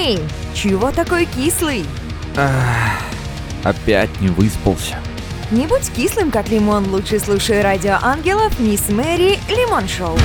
Эй, чего такой кислый? Ах, опять не выспался. Не будь кислым, как лимон, лучше слушай радио ангелов Мисс Мэри Лимон Шоу.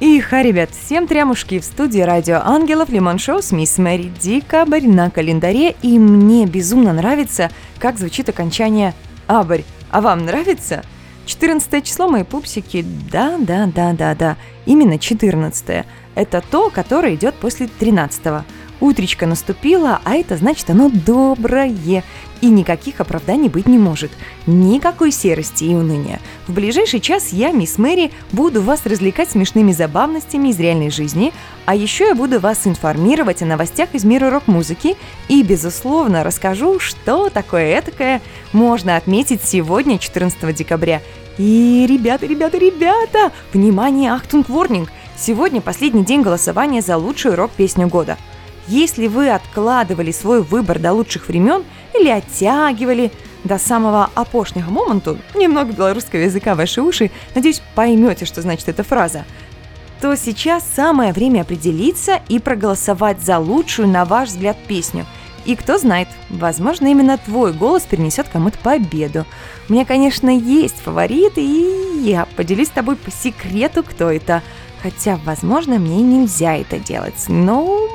И ха, ребят, всем трямушки в студии Радио Ангелов Лимон Шоу с Мисс Мэри Декабрь на календаре. И мне безумно нравится, как звучит окончание Абрь. А вам нравится? 14 число, мои пупсики, да, да, да, да, да, именно 14. Это то, которое идет после 13. -го. Утречко наступило, а это значит оно доброе. И никаких оправданий быть не может. Никакой серости и уныния. В ближайший час я, мисс Мэри, буду вас развлекать смешными забавностями из реальной жизни, а еще я буду вас информировать о новостях из мира рок-музыки и, безусловно, расскажу, что такое этакое можно отметить сегодня, 14 декабря. И, ребята, ребята, ребята, внимание, Achtung Warning! Сегодня последний день голосования за лучшую рок-песню года – если вы откладывали свой выбор до лучших времен или оттягивали до самого опошнего момента, немного белорусского языка ваши уши, надеюсь, поймете, что значит эта фраза, то сейчас самое время определиться и проголосовать за лучшую, на ваш взгляд, песню. И кто знает, возможно, именно твой голос принесет кому-то победу. У меня, конечно, есть фавориты, и я поделюсь с тобой по секрету, кто это. Хотя, возможно, мне нельзя это делать. Но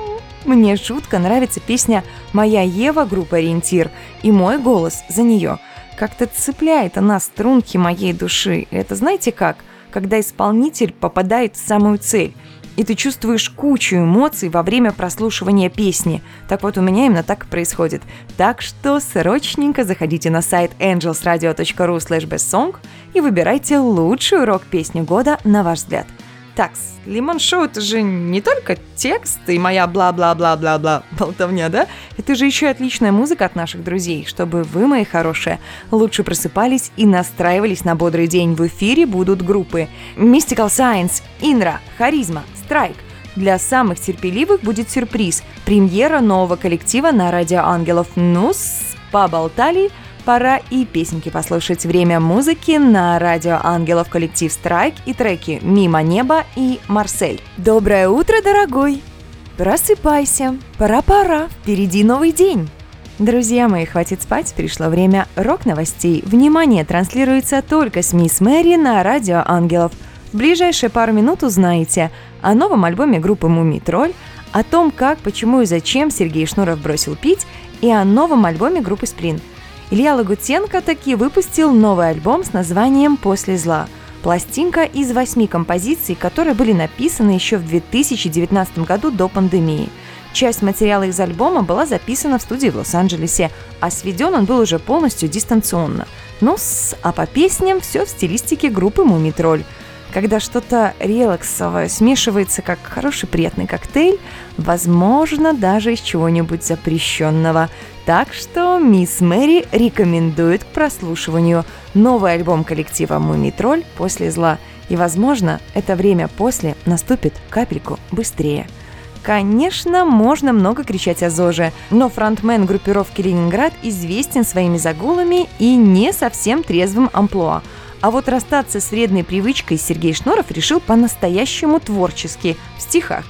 мне жутко нравится песня «Моя Ева» группа «Ориентир» и мой голос за нее. Как-то цепляет она струнки моей души. Это знаете как? Когда исполнитель попадает в самую цель и ты чувствуешь кучу эмоций во время прослушивания песни. Так вот, у меня именно так и происходит. Так что срочненько заходите на сайт angelsradio.ru slash и выбирайте лучшую рок-песню года на ваш взгляд – так, Лимон Шоу это же не только текст и моя бла-бла-бла-бла-бла болтовня, да? Это же еще и отличная музыка от наших друзей, чтобы вы, мои хорошие, лучше просыпались и настраивались на бодрый день. В эфире будут группы Mystical Science, Инра, Харизма, Страйк. Для самых терпеливых будет сюрприз – премьера нового коллектива на Радио Ангелов. Ну, поболтали – Пора и песенки послушать. Время музыки на радио Ангелов коллектив Страйк и треки «Мимо неба» и «Марсель». Доброе утро, дорогой! Просыпайся, пора-пора, впереди новый день. Друзья мои, хватит спать, пришло время рок-новостей. Внимание, транслируется только с Мисс Мэри на радио Ангелов. В ближайшие пару минут узнаете о новом альбоме группы Муми Тролль, о том, как, почему и зачем Сергей Шнуров бросил пить, и о новом альбоме группы Сплин – Илья Лагутенко таки выпустил новый альбом с названием «После зла». Пластинка из восьми композиций, которые были написаны еще в 2019 году до пандемии. Часть материала из альбома была записана в студии в Лос-Анджелесе, а сведен он был уже полностью дистанционно. Ну, а по песням все в стилистике группы «Мумитроль». Когда что-то релаксовое смешивается как хороший приятный коктейль, возможно, даже из чего-нибудь запрещенного. Так что мисс Мэри рекомендует к прослушиванию новый альбом коллектива «Мумитроль» после зла. И, возможно, это время после наступит капельку быстрее. Конечно, можно много кричать о ЗОЖе, но фронтмен группировки «Ленинград» известен своими загулами и не совсем трезвым амплуа. А вот расстаться с вредной привычкой Сергей Шнуров решил по-настоящему творчески, в стихах.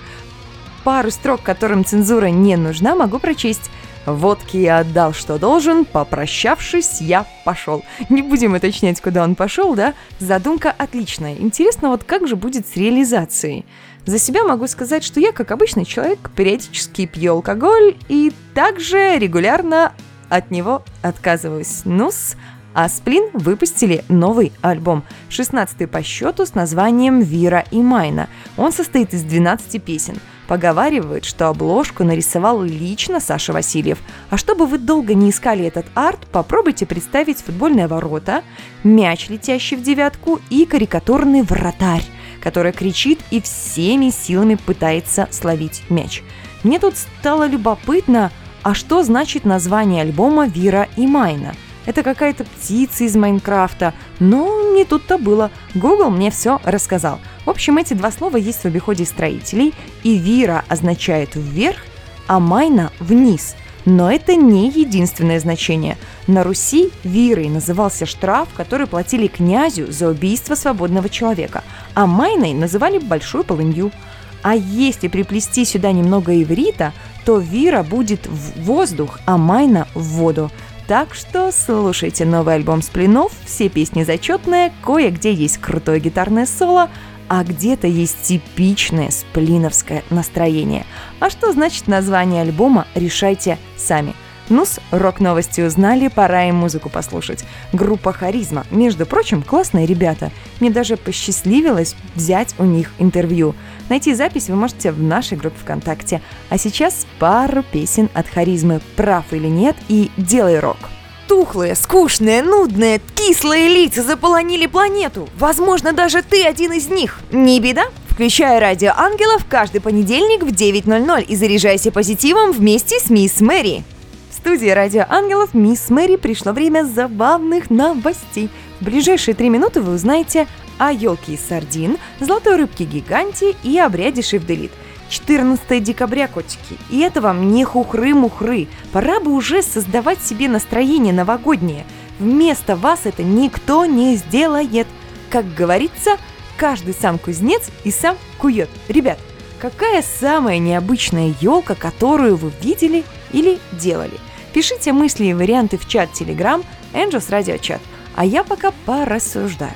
Пару строк, которым цензура не нужна, могу прочесть – Водки я отдал, что должен, попрощавшись, я пошел. Не будем уточнять, куда он пошел, да? Задумка отличная. Интересно, вот как же будет с реализацией? За себя могу сказать, что я, как обычный человек, периодически пью алкоголь и также регулярно от него отказываюсь. Ну-с, а Сплин выпустили новый альбом, 16-й по счету с названием «Вира и Майна». Он состоит из 12 песен – Поговаривают, что обложку нарисовал лично Саша Васильев. А чтобы вы долго не искали этот арт, попробуйте представить футбольные ворота, мяч, летящий в девятку, и карикатурный вратарь, который кричит и всеми силами пытается словить мяч. Мне тут стало любопытно, а что значит название альбома «Вира и Майна»? Это какая-то птица из Майнкрафта. Но не тут-то было. Google мне все рассказал. В общем, эти два слова есть в обиходе строителей, и «вира» означает «вверх», а «майна» — «вниз». Но это не единственное значение. На Руси вирой назывался штраф, который платили князю за убийство свободного человека, а майной называли большую полынью. А если приплести сюда немного иврита, то Вира будет в воздух, а Майна в воду. Так что слушайте новый альбом Сплинов, все песни зачетные, кое-где есть крутое гитарное соло, а где-то есть типичное сплиновское настроение. А что значит название альбома, решайте сами. Ну-с, рок-новости узнали, пора им музыку послушать. Группа «Харизма». Между прочим, классные ребята. Мне даже посчастливилось взять у них интервью. Найти запись вы можете в нашей группе ВКонтакте. А сейчас пару песен от «Харизмы» «Прав или нет» и «Делай рок». Тухлые, скучные, нудные, кислые лица заполонили планету. Возможно, даже ты один из них. Не беда, Включай радио ангелов каждый понедельник в 9.00 и заряжайся позитивом вместе с мисс Мэри студии «Радио Ангелов» мисс Мэри пришло время забавных новостей. В ближайшие три минуты вы узнаете о елке из сардин, золотой рыбке гиганте и обряде Шифделит. 14 декабря, котики. И это вам не хухры-мухры. Пора бы уже создавать себе настроение новогоднее. Вместо вас это никто не сделает. Как говорится, каждый сам кузнец и сам кует. Ребят, какая самая необычная елка, которую вы видели или делали – Пишите мысли и варианты в чат Telegram Angels Radio Chat, а я пока порассуждаю.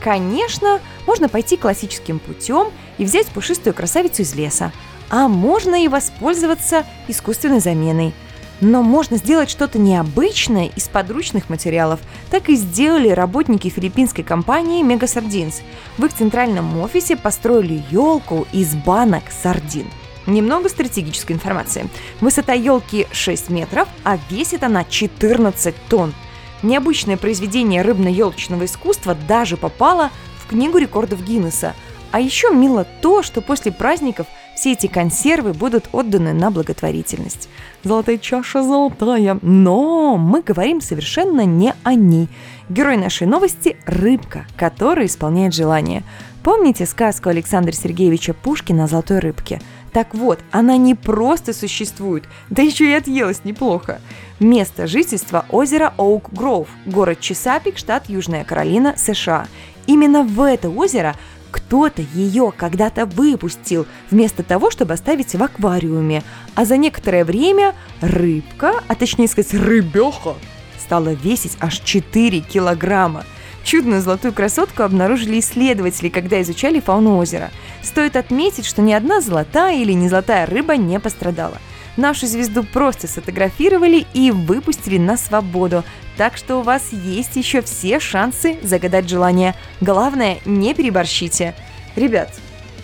Конечно, можно пойти классическим путем и взять пушистую красавицу из леса, а можно и воспользоваться искусственной заменой. Но можно сделать что-то необычное из подручных материалов. Так и сделали работники филиппинской компании Mega Sardines. В их центральном офисе построили елку из банок сардин – Немного стратегической информации. Высота елки 6 метров, а весит она 14 тонн. Необычное произведение рыбно-елочного искусства даже попало в Книгу рекордов Гиннесса. А еще мило то, что после праздников все эти консервы будут отданы на благотворительность. Золотая чаша золотая, но мы говорим совершенно не о ней. Герой нашей новости – рыбка, которая исполняет желание. Помните сказку Александра Сергеевича Пушкина о золотой рыбке – так вот, она не просто существует, да еще и отъелась неплохо. Место жительства – озеро Оук Гроув, город Чесапик, штат Южная Каролина, США. Именно в это озеро кто-то ее когда-то выпустил, вместо того, чтобы оставить в аквариуме. А за некоторое время рыбка, а точнее сказать рыбеха, стала весить аж 4 килограмма. Чудную золотую красотку обнаружили исследователи, когда изучали фауну озера. Стоит отметить, что ни одна золотая или не золотая рыба не пострадала. Нашу звезду просто сфотографировали и выпустили на свободу, так что у вас есть еще все шансы загадать желание. Главное, не переборщите. Ребят,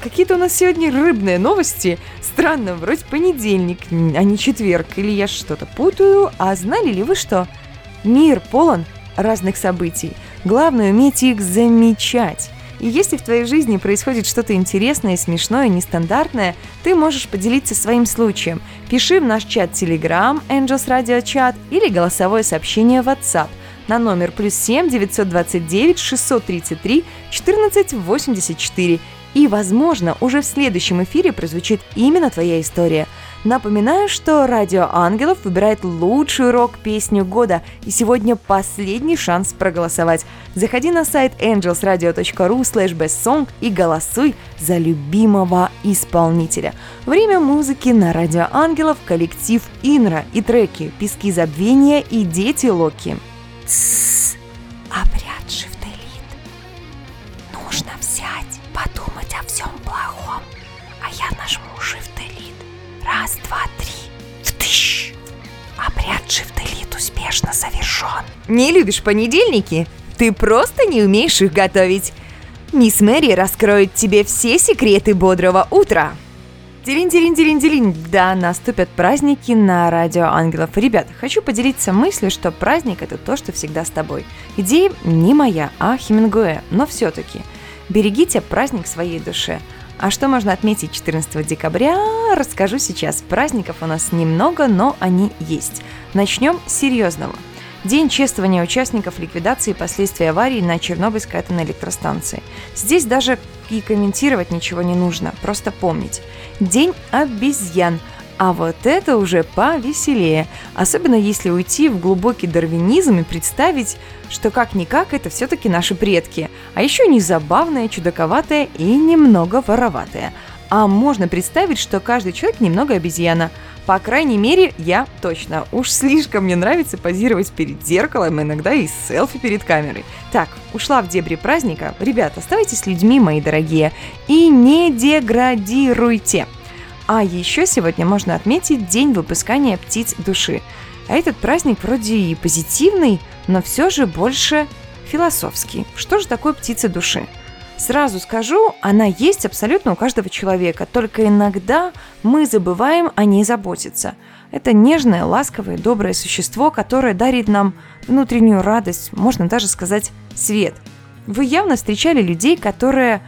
какие-то у нас сегодня рыбные новости. Странно, вроде понедельник, а не четверг, или я что-то путаю. А знали ли вы что? Мир полон разных событий. Главное уметь их замечать. И если в твоей жизни происходит что-то интересное, смешное, нестандартное, ты можешь поделиться своим случаем. Пиши в наш чат Telegram, Angels Radio Chat или голосовое сообщение в WhatsApp на номер плюс 7 929 633 14 84. И, возможно, уже в следующем эфире прозвучит именно твоя история – Напоминаю, что Радио Ангелов выбирает лучшую рок-песню года, и сегодня последний шанс проголосовать. Заходи на сайт angelsradio.ru slash bestsong и голосуй за любимого исполнителя. Время музыки на Радио Ангелов, коллектив Инра и треки «Пески забвения» и «Дети Локи». Обряд Шифтелит. Успешно завершен. Не любишь понедельники? Ты просто не умеешь их готовить. Мисс Мэри раскроет тебе все секреты бодрого утра. Дилин-дилин-дилин-дилин. Да, наступят праздники на Радио Ангелов. Ребят, хочу поделиться мыслью, что праздник – это то, что всегда с тобой. Идея не моя, а Хемингуэя, но все-таки. Берегите праздник своей душе – а что можно отметить 14 декабря, расскажу сейчас. Праздников у нас немного, но они есть. Начнем с серьезного. День чествования участников ликвидации последствий аварии на Чернобыльской атомной электростанции. Здесь даже и комментировать ничего не нужно, просто помнить. День обезьян – а вот это уже повеселее, особенно если уйти в глубокий дарвинизм и представить, что как-никак это все-таки наши предки, а еще не забавное, чудаковатое и немного вороватое. а можно представить, что каждый человек немного обезьяна. По крайней мере, я точно. Уж слишком мне нравится позировать перед зеркалом, иногда и селфи перед камерой. Так, ушла в дебри праздника. Ребята, оставайтесь людьми, мои дорогие, и не деградируйте. А еще сегодня можно отметить День выпускания птиц души. А этот праздник вроде и позитивный, но все же больше философский. Что же такое птица души? Сразу скажу, она есть абсолютно у каждого человека, только иногда мы забываем о ней заботиться. Это нежное, ласковое, доброе существо, которое дарит нам внутреннюю радость, можно даже сказать свет. Вы явно встречали людей, которые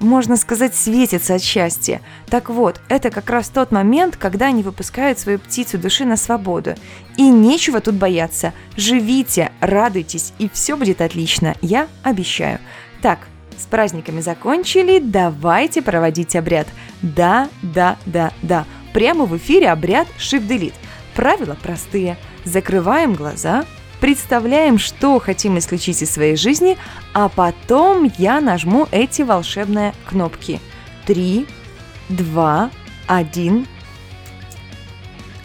можно сказать, светятся от счастья. Так вот, это как раз тот момент, когда они выпускают свою птицу души на свободу. И нечего тут бояться. Живите, радуйтесь, и все будет отлично, я обещаю. Так, с праздниками закончили, давайте проводить обряд. Да, да, да, да. Прямо в эфире обряд Shift Delete. Правила простые. Закрываем глаза, представляем, что хотим исключить из своей жизни, а потом я нажму эти волшебные кнопки. Три, два, один.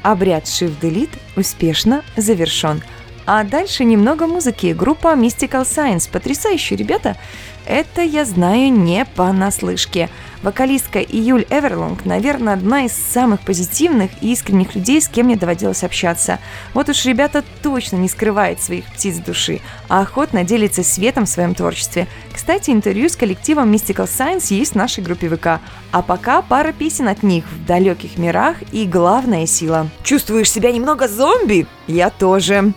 Обряд Shift Delete успешно завершен. А дальше немного музыки. Группа Mystical Science. Потрясающие ребята. Это я знаю не понаслышке. Вокалистка Июль Эверлонг, наверное, одна из самых позитивных и искренних людей, с кем мне доводилось общаться. Вот уж ребята точно не скрывают своих птиц души, а охотно делится светом в своем творчестве. Кстати, интервью с коллективом Mystical Science есть в нашей группе ВК. А пока пара песен от них в далеких мирах и главная сила. Чувствуешь себя немного зомби? Я тоже.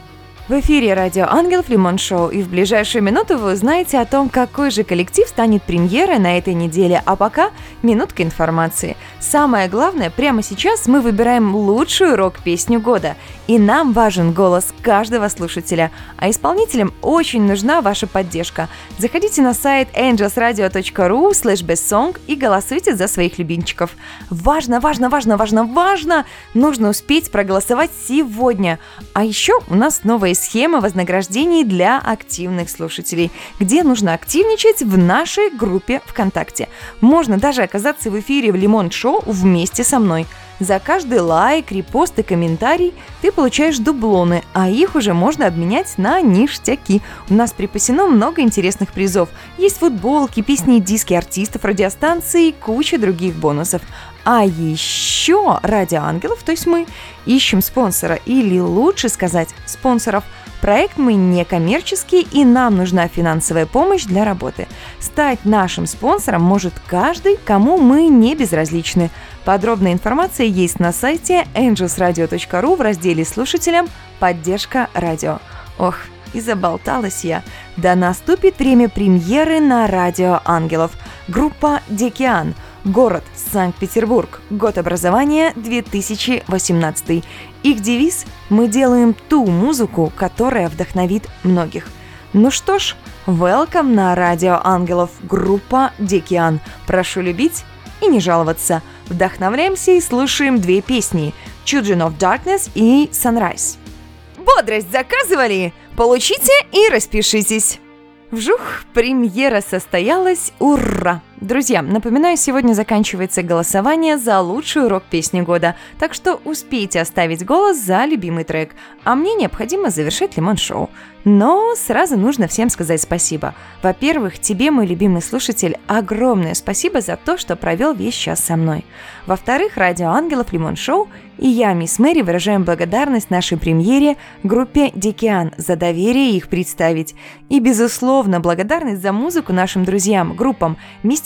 В эфире радио «Ангелов Лимон Шоу» и в ближайшую минуту вы узнаете о том, какой же коллектив станет премьерой на этой неделе, а пока минутка информации. Самое главное, прямо сейчас мы выбираем лучшую рок-песню года, и нам важен голос каждого слушателя, а исполнителям очень нужна ваша поддержка. Заходите на сайт angelsradio.ru slash и голосуйте за своих любимчиков. Важно, важно, важно, важно, важно! Нужно успеть проголосовать сегодня. А еще у нас новая схема вознаграждений для активных слушателей, где нужно активничать в нашей группе ВКонтакте. Можно даже оказаться в эфире в Лимон Шоу вместе со мной. За каждый лайк, репост и комментарий ты получаешь дублоны, а их уже можно обменять на ништяки. У нас припасено много интересных призов. Есть футболки, песни и диски артистов радиостанции и куча других бонусов. А еще ради ангелов, то есть мы, ищем спонсора или лучше сказать спонсоров. Проект мы не коммерческий и нам нужна финансовая помощь для работы. Стать нашим спонсором может каждый, кому мы не безразличны. Подробная информация есть на сайте angelsradio.ru в разделе «Слушателям. Поддержка радио». Ох, и заболталась я. Да наступит время премьеры на Радио Ангелов. Группа «Декиан» – Город Санкт-Петербург. Год образования 2018. Их девиз «Мы делаем ту музыку, которая вдохновит многих». Ну что ж, welcome на Радио Ангелов, группа Дикиан. Прошу любить и не жаловаться. Вдохновляемся и слушаем две песни «Children of Darkness» и «Sunrise». Бодрость заказывали? Получите и распишитесь. Вжух, премьера состоялась, ура! Друзья, напоминаю, сегодня заканчивается голосование за лучшую рок-песню года, так что успейте оставить голос за любимый трек, а мне необходимо завершить лимон-шоу. Но сразу нужно всем сказать спасибо. Во-первых, тебе, мой любимый слушатель, огромное спасибо за то, что провел весь час со мной. Во-вторых, Радио Ангелов Лимон Шоу и я, мисс Мэри, выражаем благодарность нашей премьере группе Дикиан за доверие их представить. И, безусловно, благодарность за музыку нашим друзьям, группам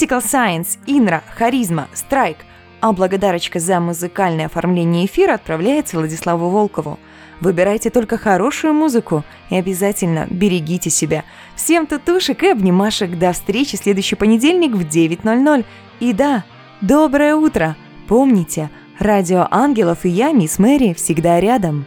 Mystical Science, Инра, Харизма, Страйк. А благодарочка за музыкальное оформление эфира отправляется Владиславу Волкову. Выбирайте только хорошую музыку и обязательно берегите себя. Всем татушек и обнимашек. До встречи следующий понедельник в 9.00. И да, доброе утро! Помните – Радио Ангелов и я, мисс Мэри, всегда рядом.